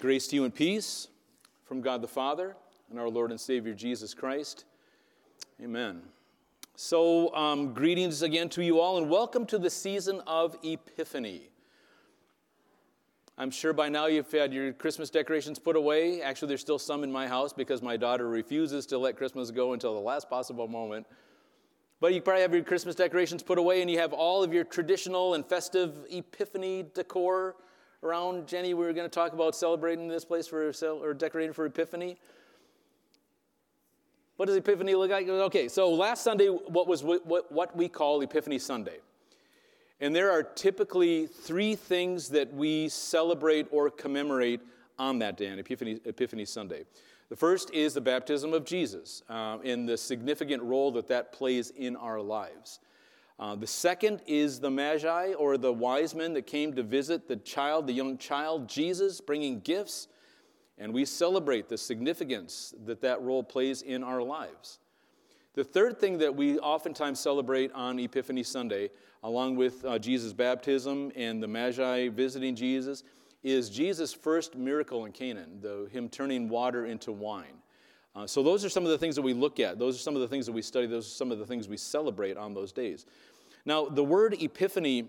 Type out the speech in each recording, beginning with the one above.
Grace to you and peace from God the Father and our Lord and Savior Jesus Christ. Amen. So, um, greetings again to you all, and welcome to the season of Epiphany. I'm sure by now you've had your Christmas decorations put away. Actually, there's still some in my house because my daughter refuses to let Christmas go until the last possible moment. But you probably have your Christmas decorations put away, and you have all of your traditional and festive Epiphany decor around. Jenny, we were going to talk about celebrating this place for or decorating for Epiphany. What does Epiphany look like? Okay, so last Sunday, what was what, what we call Epiphany Sunday. And there are typically three things that we celebrate or commemorate on that day, on Epiphany, Epiphany Sunday. The first is the baptism of Jesus uh, and the significant role that that plays in our lives. Uh, the second is the Magi, or the wise men that came to visit the child, the young child, Jesus, bringing gifts. And we celebrate the significance that that role plays in our lives. The third thing that we oftentimes celebrate on Epiphany Sunday, along with uh, Jesus' baptism and the Magi visiting Jesus, is Jesus' first miracle in Cana, the, him turning water into wine. Uh, so, those are some of the things that we look at. Those are some of the things that we study. Those are some of the things we celebrate on those days. Now, the word epiphany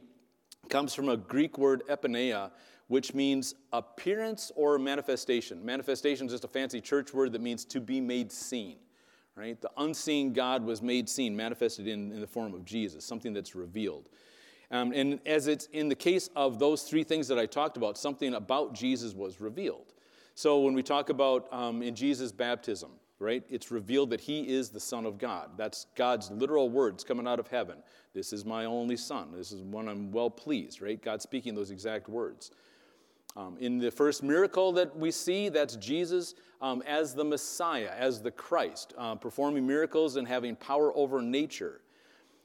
comes from a Greek word epiphaneia, which means appearance or manifestation. Manifestation is just a fancy church word that means to be made seen. Right? The unseen God was made seen, manifested in, in the form of Jesus, something that's revealed. Um, and as it's in the case of those three things that I talked about, something about Jesus was revealed. So when we talk about um, in Jesus' baptism, right, it's revealed that he is the Son of God. That's God's literal words coming out of heaven. This is my only son. This is one I'm well pleased, right? God speaking those exact words. Um, in the first miracle that we see, that's Jesus um, as the Messiah, as the Christ, uh, performing miracles and having power over nature.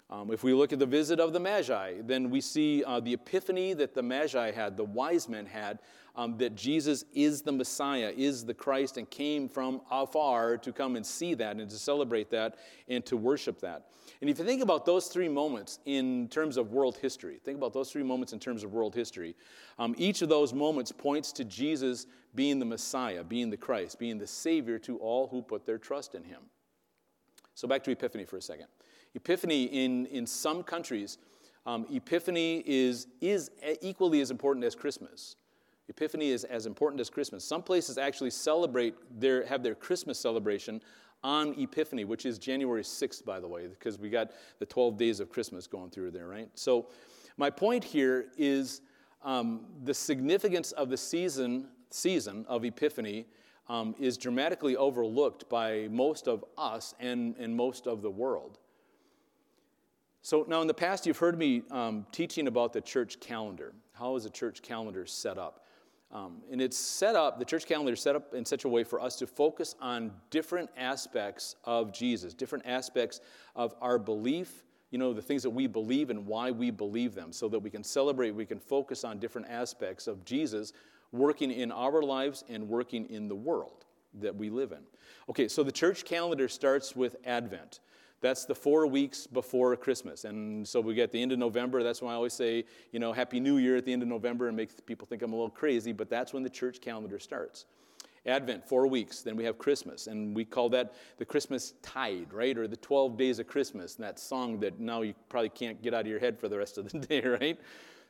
Um, if we look at the visit of the Magi, then we see uh, the epiphany that the Magi had, the wise men had, um, that Jesus is the Messiah, is the Christ, and came from afar to come and see that and to celebrate that and to worship that. And if you think about those three moments in terms of world history, think about those three moments in terms of world history, um, each of those moments points to Jesus being the Messiah, being the Christ, being the Savior to all who put their trust in Him. So back to Epiphany for a second. Epiphany in, in some countries, um, Epiphany is, is equally as important as Christmas. Epiphany is as important as Christmas. Some places actually celebrate their, have their Christmas celebration on Epiphany, which is January 6th, by the way, because we got the 12 days of Christmas going through there, right? So, my point here is um, the significance of the season, season of Epiphany um, is dramatically overlooked by most of us and, and most of the world. So, now in the past, you've heard me um, teaching about the church calendar. How is a church calendar set up? Um, and it's set up, the church calendar is set up in such a way for us to focus on different aspects of Jesus, different aspects of our belief, you know, the things that we believe and why we believe them, so that we can celebrate, we can focus on different aspects of Jesus working in our lives and working in the world that we live in. Okay, so the church calendar starts with Advent. That's the four weeks before Christmas. And so we get the end of November. That's why I always say, you know, Happy New Year at the end of November and make people think I'm a little crazy, but that's when the church calendar starts. Advent, four weeks. Then we have Christmas, and we call that the Christmas tide, right? Or the 12 days of Christmas, and that song that now you probably can't get out of your head for the rest of the day, right?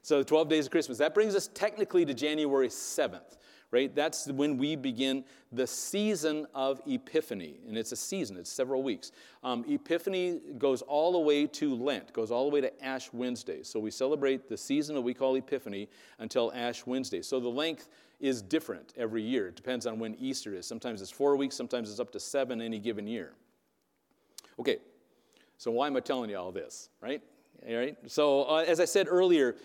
So, the 12 days of Christmas. That brings us technically to January 7th right? That's when we begin the season of Epiphany. And it's a season, it's several weeks. Um, Epiphany goes all the way to Lent, goes all the way to Ash Wednesday. So we celebrate the season that we call Epiphany until Ash Wednesday. So the length is different every year. It depends on when Easter is. Sometimes it's four weeks, sometimes it's up to seven any given year. Okay, so why am I telling you all this, right? All right. So, uh, as I said earlier,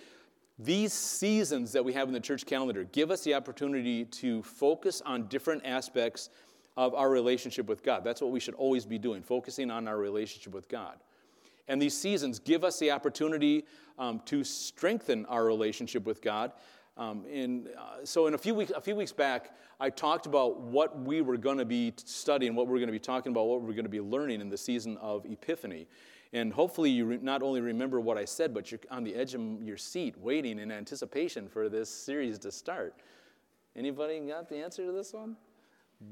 these seasons that we have in the church calendar give us the opportunity to focus on different aspects of our relationship with God. That's what we should always be doing, focusing on our relationship with God. And these seasons give us the opportunity um, to strengthen our relationship with God. Um, and uh, so, in a few weeks, a few weeks back, I talked about what we were going to be studying, what we we're going to be talking about, what we we're going to be learning in the season of Epiphany. And hopefully, you re- not only remember what I said, but you're on the edge of your seat waiting in anticipation for this series to start. Anybody got the answer to this one?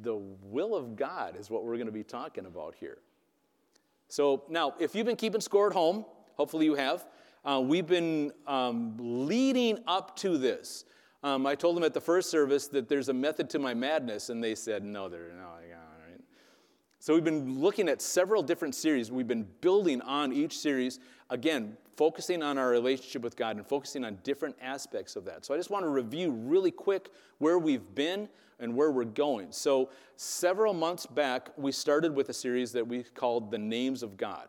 The will of God is what we're going to be talking about here. So now, if you've been keeping score at home, hopefully you have, uh, we've been um, leading up to this. Um, I told them at the first service that there's a method to my madness, and they said, no, there, no, yeah. So we've been looking at several different series. We've been building on each series, again, focusing on our relationship with God and focusing on different aspects of that. So I just want to review really quick where we've been and where we're going. So several months back, we started with a series that we called The Names of God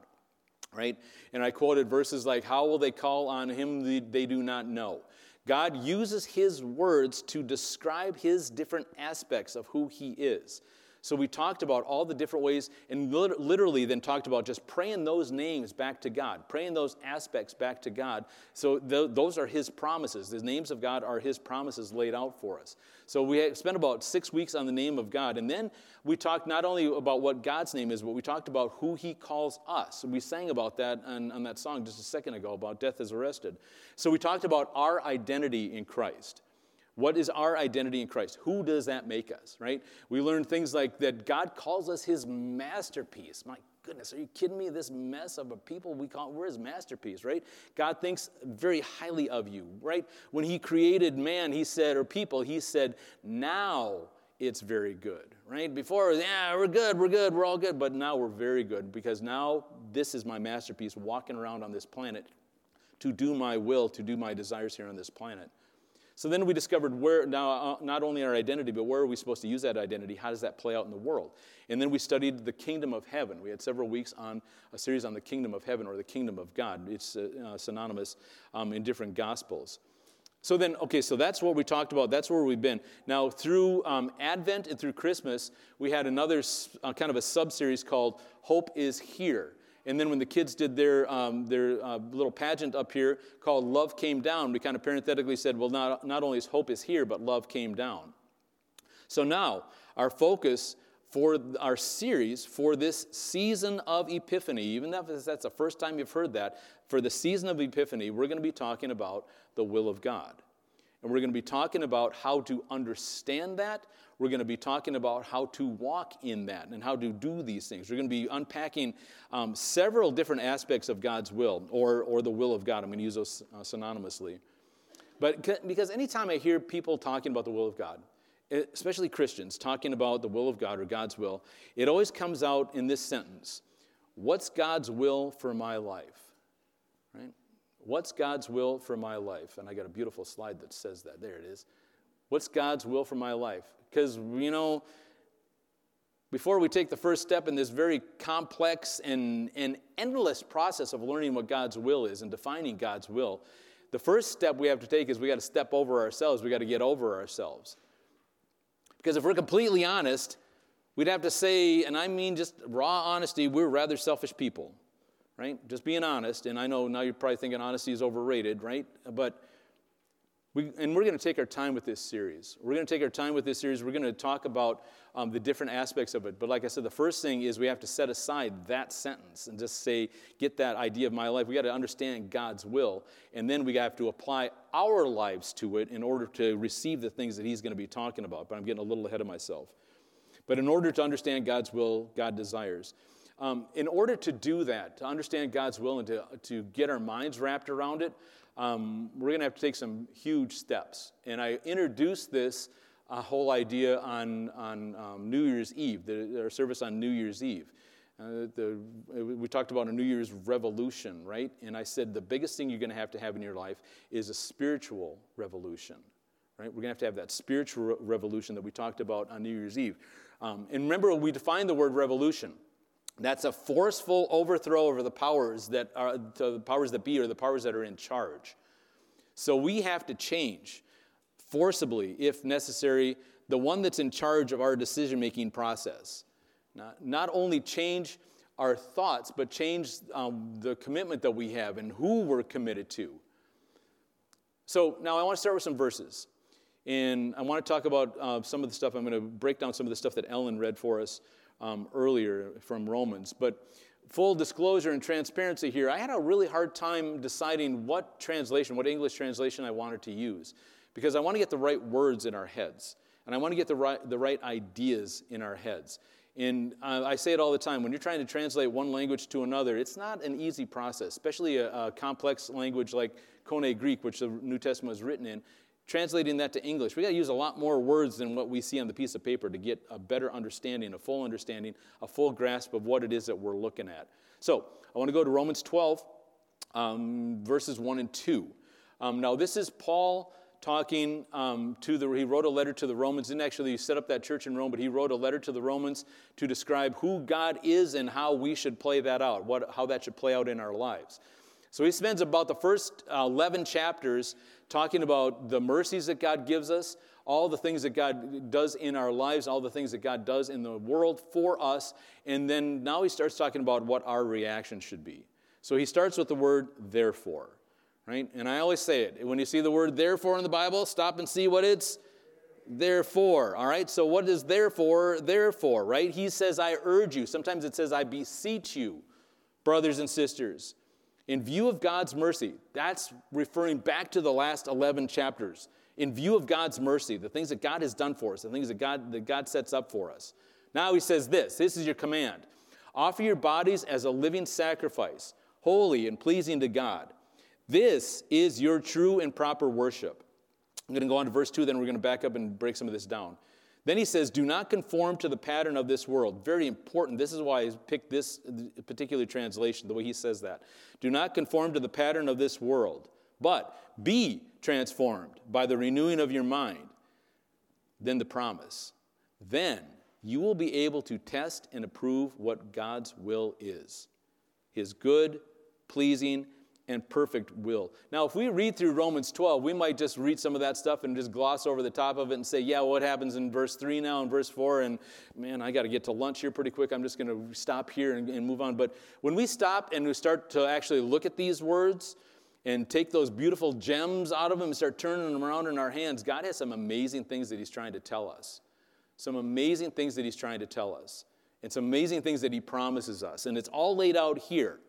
right? And I quoted verses like, How will they call on him they do not know? God uses his words to describe his different aspects of who he is. So we talked about all the different ways and literally then talked about just praying those names back to God, praying those aspects back to God. So th- those are His promises. The names of God are His promises laid out for us. So we spent about six weeks on the name of God. And then we talked not only about what God's name is, but we talked about who He calls us. We sang about that on, on that song just a second ago about death is arrested. So we talked about our identity in Christ. What is our identity in Christ? Who does that make us, right? We learn things like that God calls us his masterpiece. My goodness, are you kidding me? This mess of a people we call, we're his masterpiece, right? God thinks very highly of you, right? When he created man, he said, or people, he said, now it's very good, right? Before, yeah, we're good, we're good, we're all good, but now we're very good because now this is my masterpiece walking around on this planet to do my will, to do my desires here on this planet. So then we discovered where, now, uh, not only our identity, but where are we supposed to use that identity? How does that play out in the world? And then we studied the kingdom of heaven. We had several weeks on a series on the kingdom of heaven or the kingdom of God. It's uh, uh, synonymous um, in different gospels. So then, okay, so that's what we talked about. That's where we've been. Now, through um, Advent and through Christmas, we had another uh, kind of a sub series called Hope is Here. And then when the kids did their, um, their uh, little pageant up here called Love Came Down, we kind of parenthetically said, well, not, not only is hope is here, but love came down. So now, our focus for our series for this season of Epiphany, even if that's the first time you've heard that, for the season of Epiphany, we're going to be talking about the will of God. And we're going to be talking about how to understand that. We're going to be talking about how to walk in that and how to do these things. We're going to be unpacking um, several different aspects of God's will or, or the will of God. I'm going to use those uh, synonymously. But because anytime I hear people talking about the will of God, especially Christians talking about the will of God or God's will, it always comes out in this sentence What's God's will for my life? Right? What's God's will for my life? And I got a beautiful slide that says that. There it is. What's God's will for my life? Because, you know, before we take the first step in this very complex and, and endless process of learning what God's will is and defining God's will, the first step we have to take is we got to step over ourselves. We got to get over ourselves. Because if we're completely honest, we'd have to say, and I mean just raw honesty, we're rather selfish people, right? Just being honest. And I know now you're probably thinking honesty is overrated, right? But we, and we're going to take our time with this series. We're going to take our time with this series. We're going to talk about um, the different aspects of it. But like I said, the first thing is we have to set aside that sentence and just say, get that idea of my life. We got to understand God's will. And then we have to apply our lives to it in order to receive the things that He's going to be talking about. But I'm getting a little ahead of myself. But in order to understand God's will, God desires. Um, in order to do that, to understand God's will and to, to get our minds wrapped around it, um, we're going to have to take some huge steps. And I introduced this uh, whole idea on, on um, New Year's Eve, the, our service on New Year's Eve. Uh, the, we talked about a New Year's revolution, right? And I said the biggest thing you're going to have to have in your life is a spiritual revolution, right? We're going to have to have that spiritual revolution that we talked about on New Year's Eve. Um, and remember, we defined the word revolution. That's a forceful overthrow over the powers that are the powers that be or the powers that are in charge. So we have to change forcibly, if necessary, the one that's in charge of our decision making process. Not, not only change our thoughts, but change um, the commitment that we have and who we're committed to. So now I want to start with some verses. And I want to talk about uh, some of the stuff. I'm going to break down some of the stuff that Ellen read for us um, earlier from Romans. But full disclosure and transparency here, I had a really hard time deciding what translation, what English translation I wanted to use. because I want to get the right words in our heads. And I want to get the right, the right ideas in our heads. And I say it all the time when you're trying to translate one language to another, it's not an easy process, especially a, a complex language like Koine Greek, which the New Testament was written in. Translating that to English, we got to use a lot more words than what we see on the piece of paper to get a better understanding, a full understanding, a full grasp of what it is that we're looking at. So I want to go to Romans 12, um, verses 1 and 2. Um, now, this is Paul talking um, to the, he wrote a letter to the Romans. Didn't actually set up that church in Rome, but he wrote a letter to the Romans to describe who God is and how we should play that out, what, how that should play out in our lives. So he spends about the first uh, 11 chapters talking about the mercies that God gives us, all the things that God does in our lives, all the things that God does in the world for us. And then now he starts talking about what our reaction should be. So he starts with the word therefore right? And I always say it when you see the word therefore in the Bible, stop and see what it's therefore, all right? So, what is therefore, therefore, right? He says, I urge you. Sometimes it says, I beseech you, brothers and sisters. In view of God's mercy, that's referring back to the last 11 chapters. In view of God's mercy, the things that God has done for us, the things that God, that God sets up for us. Now he says this this is your command offer your bodies as a living sacrifice, holy and pleasing to God. This is your true and proper worship. I'm going to go on to verse 2, then we're going to back up and break some of this down. Then he says, Do not conform to the pattern of this world. Very important. This is why I picked this particular translation, the way he says that. Do not conform to the pattern of this world, but be transformed by the renewing of your mind. Then the promise. Then you will be able to test and approve what God's will is his good, pleasing, and perfect will. Now, if we read through Romans 12, we might just read some of that stuff and just gloss over the top of it and say, yeah, what happens in verse 3 now and verse 4? And man, I got to get to lunch here pretty quick. I'm just going to stop here and, and, move on. But when we stop and we start to actually look at these words and take those beautiful gems out of them and start turning them around in our hands, God has some amazing things that He's trying to tell us. Some amazing things that He's trying to tell us. And some amazing things that He promises us. And it's all laid out here.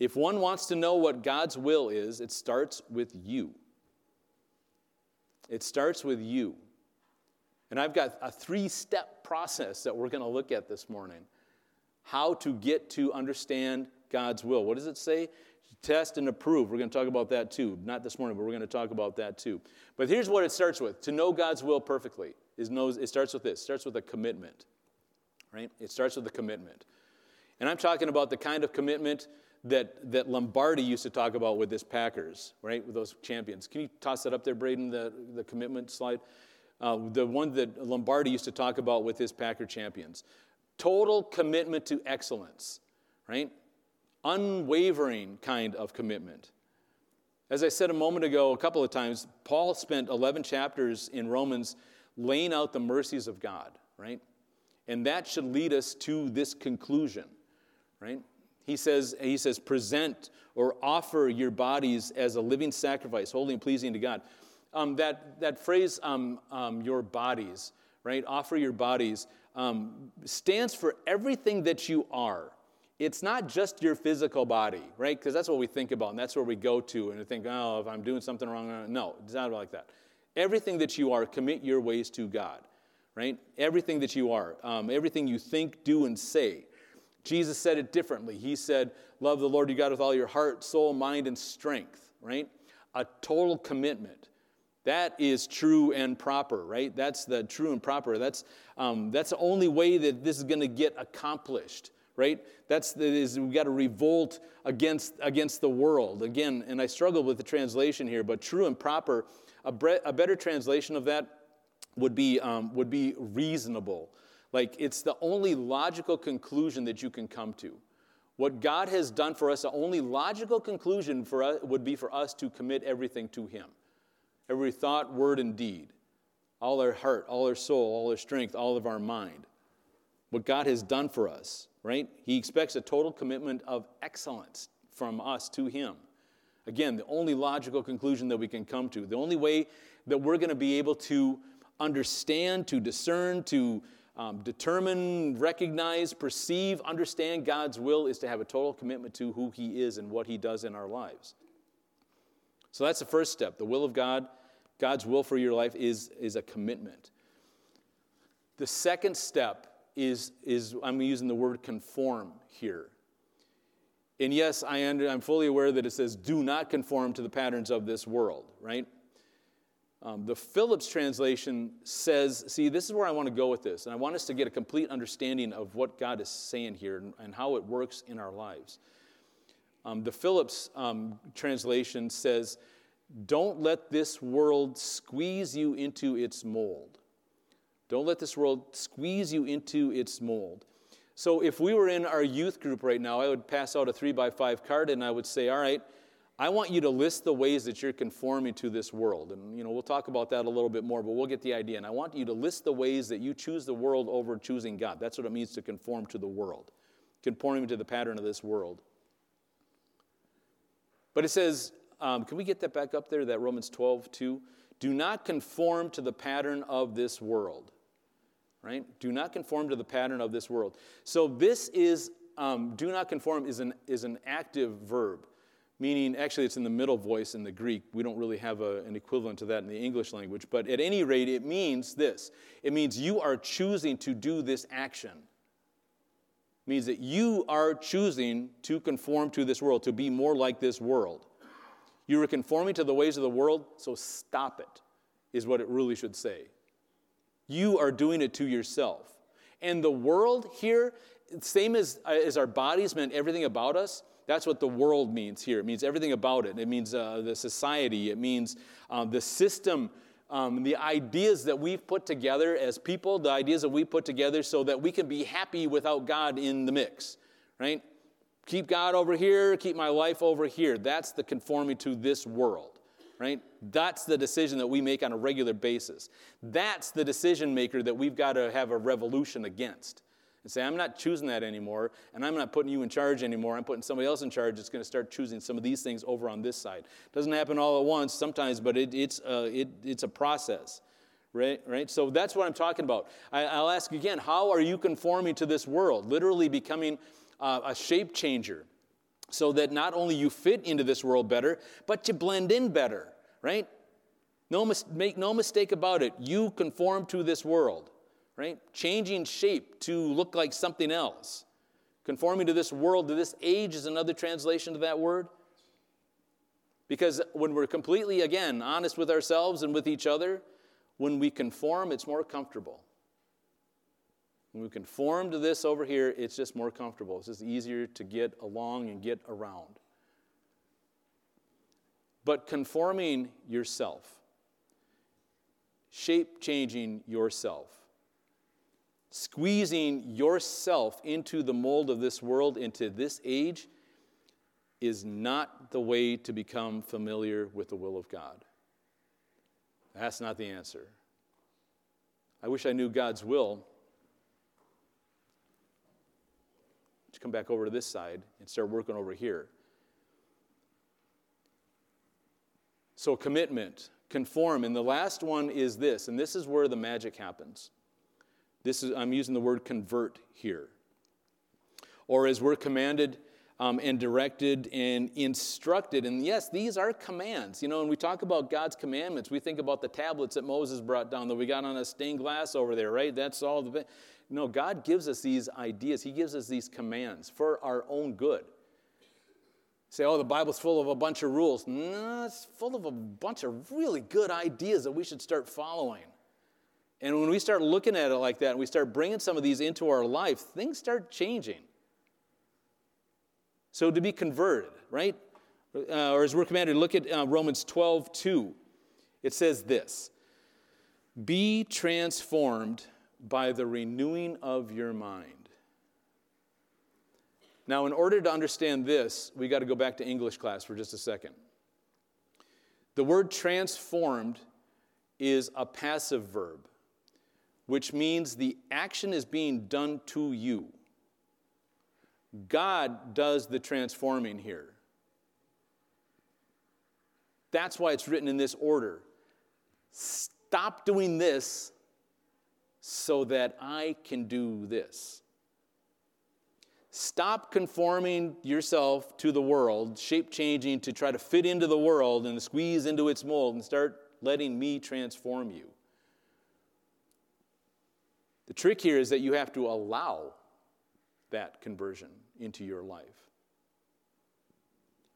If one wants to know what God's will is, it starts with you. It starts with you. And I've got a three step process that we're going to look at this morning. How to get to understand God's will. What does it say? Test and approve. We're going to talk about that too. Not this morning, but we're going to talk about that too. But here's what it starts with to know God's will perfectly is knows, it starts with this it starts with a commitment, right? It starts with a commitment. And I'm talking about the kind of commitment that, that Lombardi used to talk about with his Packers, right, with those champions. Can you toss that up there, Braden, the, the commitment slide? Uh, the one that Lombardi used to talk about with his Packer champions. Total commitment to excellence, right? Unwavering kind of commitment. As I said a moment ago, a couple of times, Paul spent 11 chapters in Romans laying out the mercies of God, right? And that should lead us to this conclusion, right? He says, he says, present or offer your bodies as a living sacrifice, holy and pleasing to God. Um, that, that phrase, um, um, your bodies, right? Offer your bodies, um, stands for everything that you are. It's not just your physical body, right? Because that's what we think about, and that's where we go to, and we think, oh, if I'm doing something wrong, uh, no, it's not like that. Everything that you are, commit your ways to God, right? Everything that you are, um, everything you think, do, and say. Jesus said it differently. He said, Love the Lord your God with all your heart, soul, mind, and strength, right? A total commitment. That is true and proper, right? That's the true and proper. That's, um, that's the only way that this is going to get accomplished, right? That's the, is we've got to revolt against, against the world. Again, and I struggle with the translation here, but true and proper, a, bre- a better translation of that would be, um, would be reasonable like, it's the only logical conclusion that you can come to. What God has done for us, the only logical conclusion for us would be for us to commit everything to Him. Every thought, word, and deed. All our heart, all our soul, all our strength, all of our mind. What God has done for us, right? He expects a total commitment of excellence from us to Him. Again, the only logical conclusion that we can come to, the only way that we're going to be able to understand, to discern, to um, determine, recognize, perceive, understand God's will is to have a total commitment to who He is and what He does in our lives. So that's the first step the will of God God's will for your life is, is a commitment. The second step is, is I'm using the word conform here. And yes, I am fully aware that it says, do not conform to the patterns of this world, right? Um, the Phillips translation says, see, this is where I want to go with this. And I want us to get a complete understanding of what God is saying here and, and how it works in our lives. Um, the Phillips um, translation says, don't let this world squeeze you into its mold. Don't let this world squeeze you into its mold. So if we were in our youth group right now, I would pass out a three by five card and I would say, all right, I want you to list the ways that you're conforming to this world. And, you know, we'll talk about that a little bit more, but we'll get the idea. And I want you to list the ways that you choose the world over choosing God. That's what it means to conform to the world, conforming to the pattern of this world. But it says, um, can we get that back up there, that Romans 12, 2? Do not conform to the pattern of this world right? Do not conform to the pattern of this world. So this is, um, do not conform is an, is an active verb, meaning actually it's in the middle voice in the Greek. We don't really have a, an equivalent to that in the English language, but at any rate, it means this. It means you are choosing to do this action. It means that you are choosing to conform to this world, to be more like this world. You are conforming to the ways of the world, so stop it, is what it really should say. You are doing it to yourself. And the world here, same as, uh, as our bodies meant everything about us, that's what the world means here. It means everything about it. It means uh, the society, it means uh, the system, um, the ideas that we've put together as people, the ideas that we put together so that we can be happy without God in the mix, right? Keep God over here, keep my life over here. That's the conforming to this world right? That's the decision that we make on a regular basis. That's the decision maker that we've got to have a revolution against. And say, I'm not choosing that anymore, and I'm not putting you in charge anymore. I'm putting somebody else in charge that's going to start choosing some of these things over on this side. Doesn't happen all at once sometimes, but it, it's, uh, it, it's a process. Right, right? So that's what I'm talking about. I, will ask again how are you conforming to this world? Literally becoming uh, a shape changer so that not only you fit into this world better, but you blend in better, right? No mis- make no mistake about it. You conform to this world, right? Changing shape to look like something else. Conforming to this world, to this age is another translation of that word. Because when we're completely, again, honest with ourselves and with each other, when we conform, it's more comfortable. When we conform to this over here, it's just more comfortable. It's just easier to get along and get around. But conforming yourself, shape changing yourself, squeezing yourself into the mold of this world, into this age, is not the way to become familiar with the will of God. That's not the answer. I wish I knew God's will to come back over to this side and start working over here. So, commitment, conform. And the last one is this, and this is where the magic happens. This is, I'm using the word convert here. Or as we're commanded um, and directed and instructed. And yes, these are commands. You know, when we talk about God's commandments, we think about the tablets that Moses brought down that we got on a stained glass over there, right? That's all the. No, God gives us these ideas, He gives us these commands for our own good. Say, oh, the Bible's full of a bunch of rules. No, it's full of a bunch of really good ideas that we should start following. And when we start looking at it like that and we start bringing some of these into our life, things start changing. So to be converted, right? Uh, or as we're commanded, look at uh, Romans 12, 2. It says this Be transformed by the renewing of your mind. Now, in order to understand this, we got to go back to English class for just a second. The word transformed is a passive verb, which means the action is being done to you. God does the transforming here. That's why it's written in this order. Stop doing this so that I can do this. Stop conforming yourself to the world, shape changing to try to fit into the world and squeeze into its mold, and start letting me transform you. The trick here is that you have to allow that conversion into your life.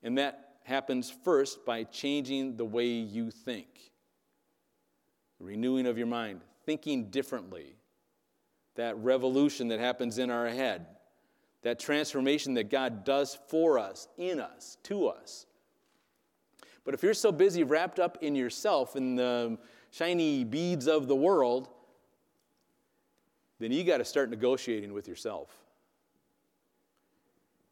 And that happens first by changing the way you think, renewing of your mind, thinking differently, that revolution that happens in our head, that transformation that God does for us, in us, to us. But if you're so busy wrapped up in yourself, in the shiny beads of the world, then you got to start negotiating with yourself.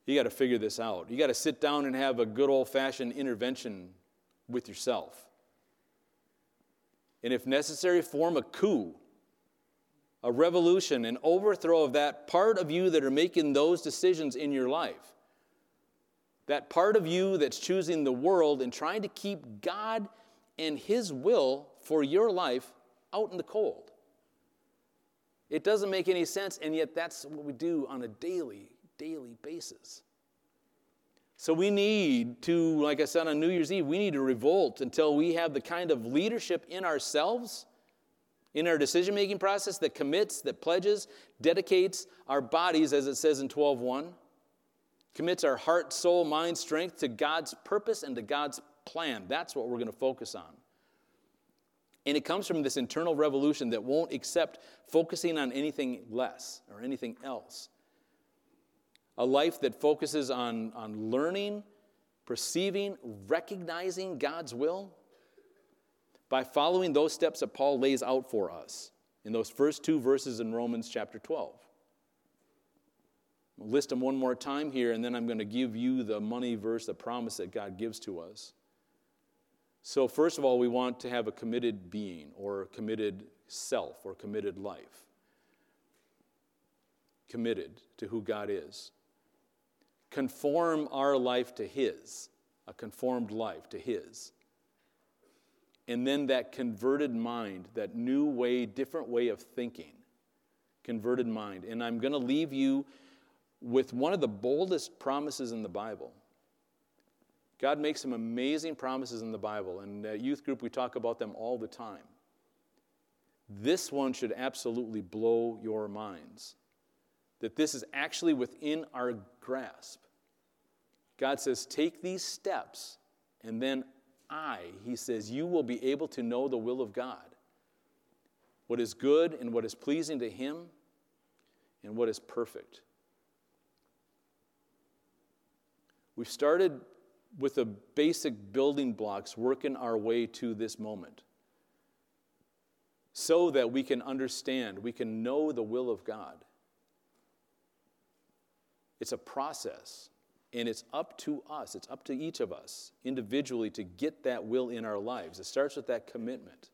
You got to figure this out. You got to sit down and have a good old fashioned intervention with yourself. And if necessary, form a coup, a revolution, an overthrow of that part of you that are making those decisions in your life. That part of you that's choosing the world and trying to keep God and His will for your life out in the cold. It doesn't make any sense, and yet that's what we do on a daily daily basis. So we need to, like I said on New Year's Eve, we need to revolt until we have the kind of leadership in ourselves, in our decision making process that commits, that pledges, dedicates our bodies, as it says in 12.1, commits our heart, soul, mind, strength to God's purpose and to God's plan. That's what we're going to focus on. And it comes from this internal revolution that won't accept focusing on anything less or anything else a life that focuses on, on learning, perceiving, recognizing God's will by following those steps that Paul lays out for us in those first two verses in Romans chapter 12. I'll list them one more time here, and then I'm going to give you the money verse, the promise that God gives to us. So, first of all, we want to have a committed being or committed self or committed life. Committed to who God is conform our life to His, a conformed life to His. And then that converted mind, that new way, different way of thinking, converted mind. And I'm going to leave you with one of the boldest promises in the Bible. God makes some amazing promises in the Bible, and at youth group we talk about them all the time. This one should absolutely blow your minds that this is actually within our grasp. God says, Take these steps, and then I, He says, you will be able to know the will of God. What is good and what is pleasing to Him, and what is perfect. We've started with the basic building blocks, working our way to this moment so that we can understand, we can know the will of God. It's a process, and it's up to us, it's up to each of us individually to get that will in our lives. It starts with that commitment.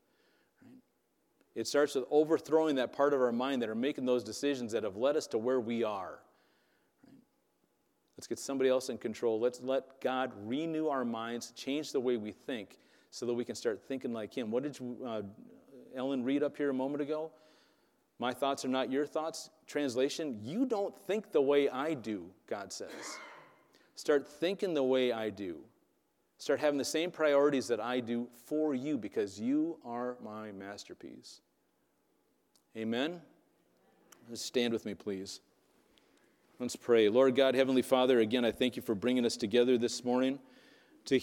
It starts with overthrowing that part of our mind that are making those decisions that have led us to where we are. Let's get somebody else in control. Let's let God renew our minds, change the way we think, so that we can start thinking like Him. What did uh, Ellen read up here a moment ago? My thoughts are not your thoughts. Translation, you don't think the way I do, God says. Start thinking the way I do. Start having the same priorities that I do for you because you are my masterpiece. Amen? Stand with me, please. Let's pray. Lord God, Heavenly Father, again, I thank you for bringing us together this morning to